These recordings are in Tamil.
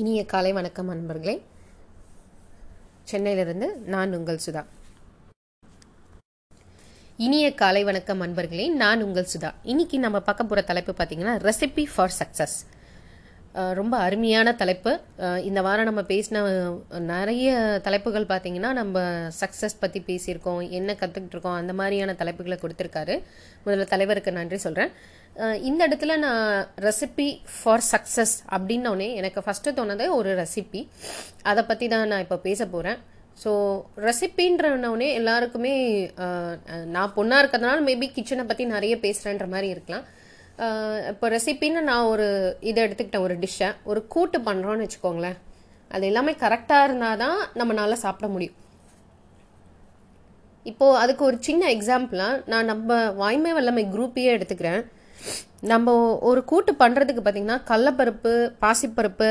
இனிய காலை வணக்கம் அன்பர்களே. சென்னையிலிருந்து நான் உங்கள் சுதா. இனிய காலை வணக்கம் அன்பர்களே நான் உங்கள் சுதா. இன்னைக்கு நம்ம பார்க்க போகிற தலைப்பு பார்த்தீங்கன்னா ரெசிபி ஃபார் சக்ஸஸ் ரொம்ப அருமையான தலைப்பு. இந்த வாரம் நம்ம பேசின நிறைய தலைப்புகள் பார்த்தீங்கன்னா நம்ம சக்ஸஸ் பற்றி பேசியிருக்கோம் என்ன கற்றுக்கிட்டு இருக்கோம் அந்த மாதிரியான தலைப்புகளை கொடுத்துருக்காரு. முதல்ல தலைவருக்கு நன்றி சொல்கிறேன் இந்த இடத்துல நான் ரெசிபி ஃபார் சக்ஸஸ் அப்படின்னோடனே எனக்கு ஃபஸ்ட்டு தோணுது ஒரு ரெசிபி அதை பற்றி தான் நான் இப்போ பேச போகிறேன் ஸோ ரெசிபின்றனோடனே எல்லாருக்குமே நான் பொண்ணாக இருக்கிறதுனால மேபி கிச்சனை பற்றி நிறைய பேசுகிறேன்ற மாதிரி இருக்கலாம். இப்போ ரெசிபின்னு நான் ஒரு இதை எடுத்துக்கிட்டேன் ஒரு டிஷ்ஷை ஒரு கூட்டு பண்ணுறோன்னு வச்சுக்கோங்களேன். அது எல்லாமே கரெக்டாக இருந்தால் தான் நம்மளால் சாப்பிட முடியும். இப்போது அதுக்கு ஒரு சின்ன எக்ஸாம்பிளாக நான் நம்ம வாய்மை வல்லமை குரூப்பையே எடுத்துக்கிறேன். நம்ம ஒரு கூட்டு பண்ணுறதுக்கு பார்த்திங்கன்னா கடலப்பருப்பு பாசிப்பருப்பு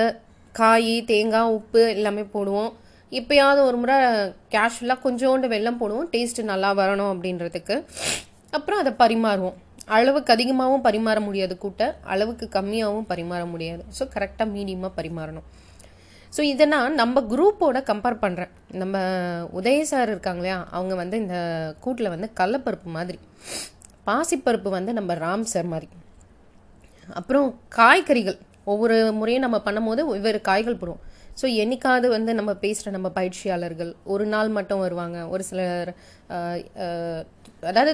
காய் தேங்காய் உப்பு எல்லாமே போடுவோம். இப்போயாவது ஒரு முறை கேஷுவலாக கொஞ்சோண்டு வெள்ளம் போடுவோம். டேஸ்ட்டு நல்லா வரணும் அப்படின்றதுக்கு. அப்புறம் அதை பரிமாறுவோம். அளவுக்கு அதிகமாகவும் பரிமாற முடியாது கூட்டை அளவுக்கு கம்மியாகவும் பரிமாற முடியாது. ஸோ கரெக்டாக மீடியமாக பரிமாறணும். ஸோ இதை நான் நம்ம குரூப்போட கம்பேர் பண்ணுறேன் நம்ம உதய சார் இருக்காங்க இல்லையா? அவங்க வந்து இந்த கூட்டில் வந்து கடலப்பருப்பு மாதிரி. பாசிப்பருப்பு வந்து நம்ம ராம் சார் மாதிரி. அப்புறம் காய்கறிகள். ஒவ்வொரு முறையும் நம்ம பண்ணும்போது வெவ்வேறு காய்கள் போடுவோம். ஸோ என்னைக்காவது வந்து நம்ம பேசுகிற நம்ம பயிற்சியாளர்கள் ஒரு நாள் மட்டும் வருவாங்க. ஒரு சிலர் அதாவது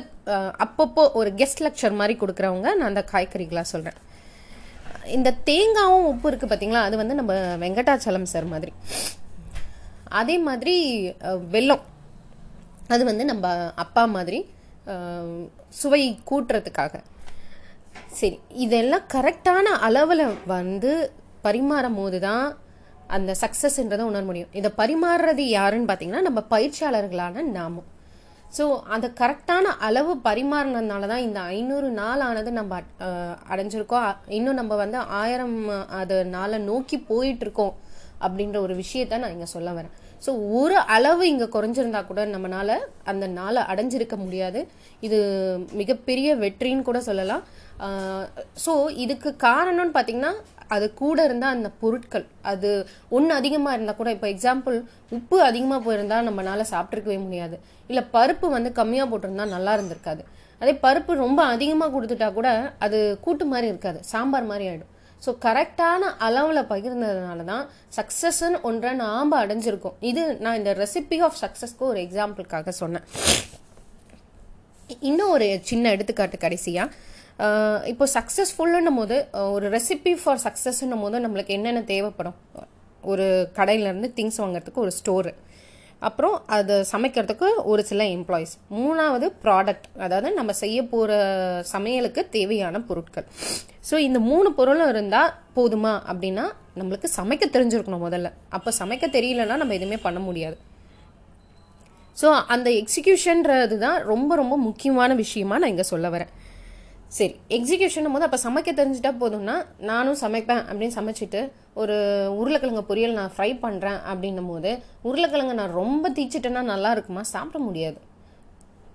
அப்பப்போ ஒரு கெஸ்ட் லெக்சர் மாதிரி கொடுக்குறவங்க நான் அந்த காய்கறிகளாக சொல்கிறேன் இந்த தேங்காவும் உப்பு இருக்குது பார்த்தீங்களா அது வந்து நம்ம வெங்கடாச்சலம் சார் மாதிரி. அதே மாதிரி வெள்ளம் வெல்லம். அது வந்து நம்ம அப்பா மாதிரி சுவை கூட்டுறதுக்காக. சரி இதெல்லாம் கரெக்டான அளவில் வந்து பரிமாறும் போது தான் அந்த சக்ஸஸ்ன்றதை உணர முடியும். இதை பரிமாறுறது யாருன்னு பார்த்தீங்கன்னா நம்ம பயிற்சியாளர்களான நாமும் ஸோ அந்த கரெக்டான அளவு பரிமாறினதுனால தான் இந்த ஐநூறு நாள் ஆனது நம்ம அடைஞ்சிருக்கோம். இன்னும் நம்ம வந்து ஆயிரம் அது நாளை நோக்கி போயிட்டு இருக்கோம் அப்படின்ற ஒரு விஷயத்த நான் இங்கே சொல்ல வரேன். ஸோ ஒரு அளவு இங்கே குறைஞ்சிருந்தா கூட நம்மளால் அந்த நாளை அடைஞ்சிருக்க முடியாது. இது மிகப்பெரிய வெற்றின்னு கூட சொல்லலாம். ஸோ இதுக்கு காரணம்னு பார்த்தீங்கன்னா அது கூட இருந்தால் அந்த பொருட்கள் அது ஒன்று அதிகமாக இருந்தால் கூட இப்போ எக்ஸாம்பிள் உப்பு அதிகமாக போயிருந்தால் நம்மளால் சாப்பிட்ருக்கவே முடியாது. இல்லை பருப்பு வந்து கம்மியாக போட்டிருந்தா நல்லா இருந்திருக்காது. அதே பருப்பு ரொம்ப அதிகமாக கொடுத்துட்டா கூட அது கூட்டு மாதிரி இருக்காது சாம்பார் மாதிரி ஆகிடும் ஸோ கரெக்டான அளவில் பகிர்ந்ததுனால தான் சக்ஸஸ்ன்னு ஒன்றை நாம் அடைஞ்சிருக்கோம். இது நான் இந்த ரெசிபி ஆஃப் சக்ஸஸ்க்கு ஒரு எக்ஸாம்பிளுக்காக சொன்னேன். இன்னும் ஒரு சின்ன எடுத்துக்காட்டு கடைசியாக இப்போ சக்ஸஸ்ஃபுல்லுன்னும் போது ஒரு ரெசிபி ஃபார் சக்ஸஸ்ன்னும் போது நம்மளுக்கு என்னென்ன தேவைப்படும்? ஒரு கடையிலேருந்து திங்ஸ் வாங்குறதுக்கு ஒரு ஸ்டோரு அப்புறம் அதை சமைக்கிறதுக்கு ஒரு சில எம்ப்ளாயிஸ் மூணாவது ப்ராடக்ட் அதாவது நம்ம செய்ய போகிற சமையலுக்கு தேவையான பொருட்கள். ஸோ இந்த மூணு பொருளும் இருந்தால் போதுமா அப்படின்னா நம்மளுக்கு சமைக்க தெரிஞ்சிருக்கணும் முதல்ல. அப்போ சமைக்க தெரியலன்னா நம்ம எதுவுமே பண்ண முடியாது. ஸோ அந்த எக்ஸிக்யூஷன்றது தான் ரொம்ப ரொம்ப முக்கியமான விஷயமா நான் இங்கே சொல்ல வரேன். சரி எக்ஸிக்யூஷன் போது அப்போ சமைக்க தெரிஞ்சுட்டா போதும்னா நானும் சமைப்பேன் அப்படின்னு சமைச்சிட்டு ஒரு உருளைக்கிழங்கு பொரியல் நான் ஃப்ரை பண்ணுறேன் அப்படின்னும் போது உருளைக்கிழங்கு நான் ரொம்ப தீச்சிட்டேன்னா நல்லா இருக்குமா? சாப்பிட முடியாது.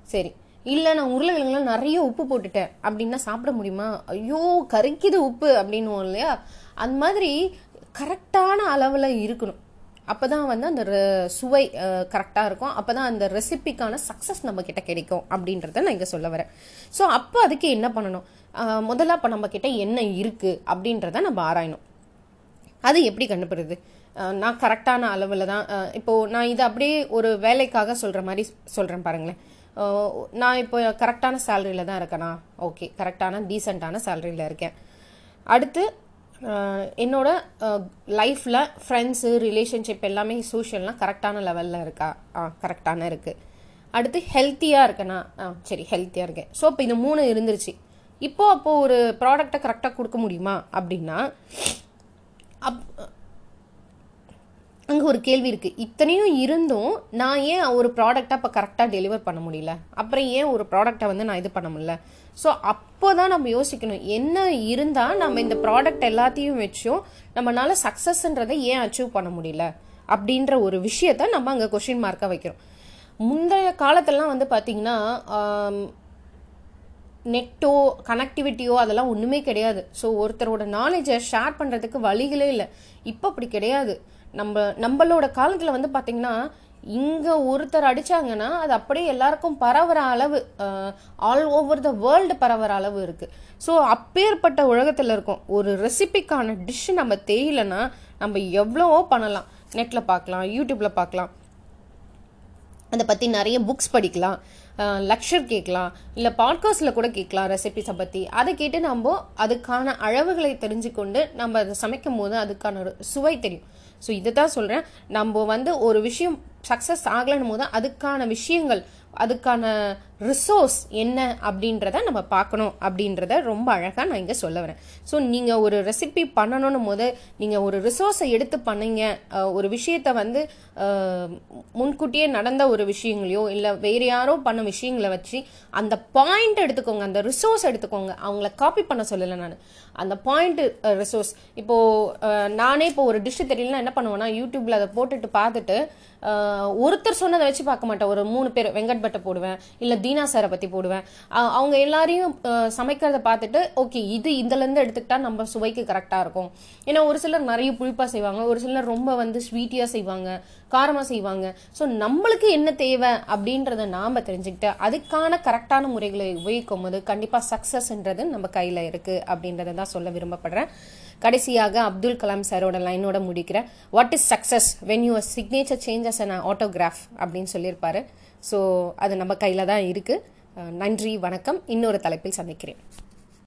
சரி இல்லை நான் உருளைக்கிழங்குல நிறைய உப்பு போட்டுட்டேன் அப்படின்னா சாப்பிட முடியுமா? ஐயோ கரைக்குது உப்பு அப்படின்னுவோம் இல்லையா? அந்த மாதிரி கரெக்டான அளவில் இருக்கணும். அப்போ தான் வந்து அந்த சுவை கரெக்டாக இருக்கும். அப்போ தான் அந்த ரெசிபிக்கான சக்ஸஸ் நம்ம கிட்ட கிடைக்கும் அப்படின்றத நான் இங்கே சொல்ல வரேன். ஸோ அப்போ அதுக்கு என்ன பண்ணணும்? முதல்ல அப்போ நம்ம கிட்ட என்ன இருக்குது அப்படின்றத நம்ம ஆராயணும். அது எப்படி கண்டுபிடுறது நான் கரெக்டான அளவில் தான் இப்போது நான் இதை அப்படியே ஒரு வேலைக்காக சொல்கிற மாதிரி சொல்கிறேன் பாருங்களேன். நான் இப்போ கரெக்டான சேலரியில் தான் இருக்கேனா? ஓகே கரெக்டான டீசெண்டான சேலரியில் இருக்கேன். அடுத்து என்னோட லைஃப்பில் ஃப்ரெண்ட்ஸு ரிலேஷன்ஷிப் எல்லாமே சோஷியல்லாம் கரெக்டான லெவலில் இருக்கா? ஆ கரெக்டான இருக்குது அடுத்து ஹெல்த்தியாக இருக்கேனா? ஆ சரி ஹெல்த்தியாக இருக்கேன். ஸோ இப்போ இந்த மூணு இருந்துருச்சு. இப்போது அப்போது ஒரு ப்ராடக்டை கரெக்டாக கொடுக்க முடியுமா? அப்படின்னா அங்கே ஒரு கேள்வி இருக்குது இத்தனையும் இருந்தும் நான் ஏன் ஒரு ப்ராடக்டை அப்போ கரெக்டாக டெலிவர் பண்ண முடியல? அப்புறம் ஏன் ஒரு ப்ராடக்டை வந்து நான் இது பண்ண முடியல? ஸோ அப்போ தான் நம்ம யோசிக்கணும். என்ன இருந்தால் நம்ம இந்த ப்ராடக்ட் எல்லாத்தையும் வச்சும் நம்மளால சக்ஸஸ்ன்றதை ஏன் அச்சீவ் பண்ண முடியல? அப்படின்ற ஒரு விஷயத்த நம்ம அங்கே கொஷின் மார்க்காக வைக்கிறோம். முந்தைய காலத்திலலாம் வந்து பார்த்திங்கன்னா நெட்டோ கனெக்டிவிட்டியோ அதெல்லாம் ஒன்றுமே கிடையாது. ஸோ ஒருத்தரோட நாலேஜை ஷேர் பண்ணுறதுக்கு வழிகளே இல்லை. இப்போ அப்படி கிடையாது. நம்ம நம்மளோட காலத்தில் வந்து பார்த்திங்கன்னா இங்கே ஒருத்தர் அடித்தாங்கன்னா அது அப்படியே எல்லாருக்கும் பரவுற அளவு ஆல் ஓவர் த வேர்ல்டு பரவுற அளவு இருக்குது ஸோ அப்பேற்பட்ட உலகத்தில் இருக்கும். ஒரு ரெசிபிக்கான டிஷ் நம்ம தேயிலைன்னா நம்ம எவ்வளவோ பண்ணலாம். நெட்டில் பார்க்கலாம் யூடியூப்பில் பார்க்கலாம். அதை பற்றி நிறைய புக்ஸ் படிக்கலாம். லெக்சர் கேட்கலாம் இல்லை பாட்காஸ்ட்டில் கூட கேட்கலாம் ரெசிபிஸை பற்றி அதை கேட்டு நம்ம அதுக்கான அளவுகளை தெரிஞ்சுக்கொண்டு நம்ம அதை சமைக்கும் போது அதுக்கான ஒரு சுவை தெரியும். ஸோ இதை தான் சொல்கிறேன் நம்ம வந்து ஒரு விஷயம் சக்ஸஸ் ஆகலைன்னு போது அதுக்கான விஷயங்கள் அதுக்கான ரிசோர்ஸ் என்ன அப்படின்றத நம்ம பார்க்கணும் அப்படின்றத ரொம்ப அழகாக நான் இங்கே சொல்ல வரேன். ஸோ நீங்கள் ஒரு ரெசிபி பண்ணணும்னு போது நீங்கள் ஒரு ரிசோர்ஸை எடுத்து பண்ணீங்க ஒரு விஷயத்தை வந்து முன்கூட்டியே நடந்த ஒரு விஷயங்களையோ இல்லை வேறு யாரோ பண்ண விஷயங்களை வச்சு அந்த பாயிண்ட் எடுத்துக்கோங்க அந்த ரிசோர்ஸ் எடுத்துக்கோங்க. அவங்கள காப்பி பண்ண சொல்லலை நான். அந்த பாயிண்ட் ரிசோர்ஸ் இப்போது நானே இப்போ ஒரு டிஷ்ஷு தெரியலனா என்ன பண்ணுவேன்னா யூடியூப்பில் அதை போட்டுட்டு பார்த்துட்டு ஒருத்தர் சொன்னதை வச்சு பார்க்க மாட்டேன். ஒரு மூணு பேர் வெங்கட் பட்டை போடுவேன் இல்லை தீனா சாரை பற்றி போடுவேன். அவங்க எல்லாரையும் சமைக்கிறத பார்த்துட்டு ஓகே இது இதுலேருந்து எடுத்துக்கிட்டா நம்ம சுவைக்கு கரெக்டாக இருக்கும். ஏன்னா ஒரு சிலர் நிறைய புளிப்பாக செய்வாங்க ஒரு சிலர் ரொம்ப வந்து ஸ்வீட்டியாக செய்வாங்க காரமாக செய்வாங்க. ஸோ நம்மளுக்கு என்ன தேவை அப்படின்றத நாம் தெரிஞ்சுக்கிட்டு அதுக்கான கரெக்டான முறைகளை உபயோகிக்கும் போது கண்டிப்பாக சக்ஸஸ்ன்றது நம்ம கையில் இருக்குது அப்படின்றத தான் சொல்ல விரும்பப்படுறேன். கடைசியாக அப்துல் கலாம் சாரோட லைனோட முடிக்கிறேன். What is success when you signature changes an autograph அப்படின்னு சொல்லியிருப்பாரு. ஸோ அது நம்ம கையில் தான் இருக்குது நன்றி வணக்கம். இன்னொரு தலைப்பில் சந்திக்கிறேன்.